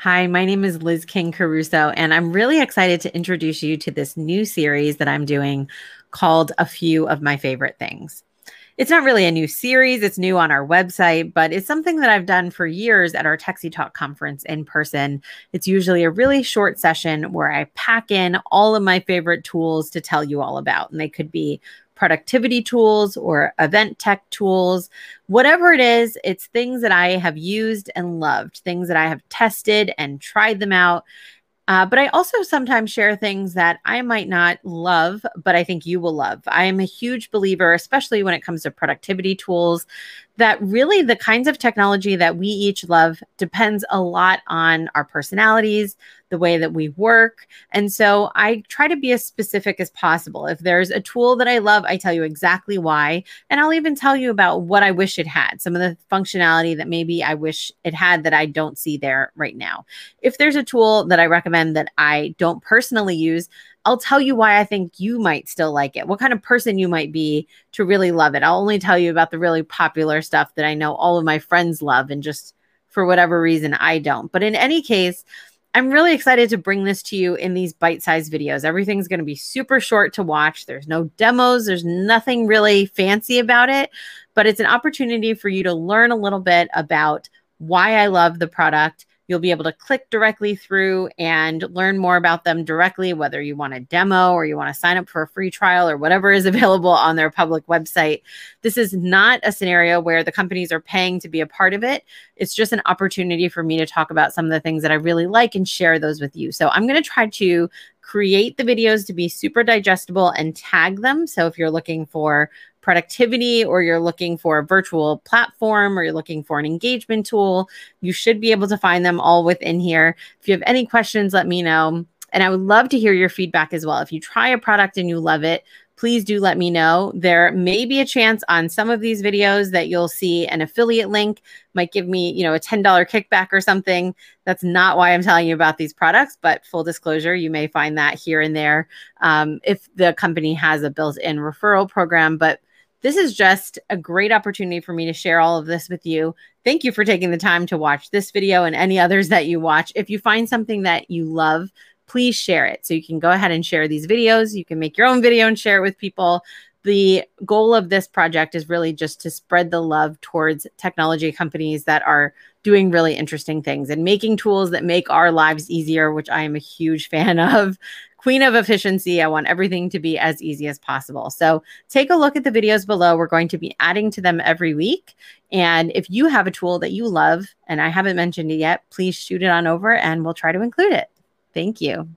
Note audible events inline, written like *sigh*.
Hi, my name is Liz King Caruso, and I'm really excited to introduce you to this new series that I'm doing called A Few of My Favorite Things. It's not really a new series, it's new on our website, but it's something that I've done for years at our Techsy Talk conference in person. It's usually a really short session where I pack in all of my favorite tools to tell you all about. And they could be productivity tools or event tech tools, whatever it is, it's things that I have used and loved, things that I have tested and tried them out. Uh, but I also sometimes share things that I might not love, but I think you will love. I am a huge believer, especially when it comes to productivity tools, that really the kinds of technology that we each love depends a lot on our personalities, the way that we work. And so I try to be as specific as possible. If there's a tool that I love, I tell you exactly why. And I'll even tell you about what I wish it had, some of the functionality that maybe I wish it had that I don't see there right now. If there's a tool that I recommend that I don't personally use, I'll tell you why I think you might still like it, what kind of person you might be to really love it. I'll only tell you about the really popular stuff that I know all of my friends love and just for whatever reason I don't. But in any case, I'm really excited to bring this to you in these bite sized videos. Everything's going to be super short to watch. There's no demos, there's nothing really fancy about it, but it's an opportunity for you to learn a little bit about why I love the product You'll be able to click directly through and learn more about them directly, whether you want a demo or you want to sign up for a free trial or whatever is *laughs* available on their public website. This is not a scenario where the companies are paying to be a part of it. It's just an opportunity for me to talk about some of the things that I really like and share those with you. So I'm going to try to create the videos to be super digestible and tag them. So if you're looking for productivity or you're looking for a virtual platform or you're looking for an engagement tool, you should be able to find them all within here. If you have any questions, let me know. And I would love to hear your feedback as well. If you try a product and you love it, please do let me know. There may be a chance on some of these videos that you'll see an affiliate link might give me, you know, a $10 kickback or something. That's not why I'm telling you about these products, but full disclosure, you may find that here and there um, if the company has a built-in referral program. But this is just a great opportunity for me to share all of this with you. Thank you for taking the time to watch this video and any others that you watch. If you find something that you love, please share it. So you can go ahead and share these videos. You can make your own video and share it with people. The goal of this project is really just to spread the love towards technology companies that are doing really interesting things and making tools that make our lives easier, which I am a huge *laughs* fan of. Queen of efficiency. I want everything to be as easy as possible. So take a look at the videos below. We're going to be adding to them every week. And if you have a tool that you love and I haven't mentioned it yet, please shoot it on over and we'll try to include it. Thank you.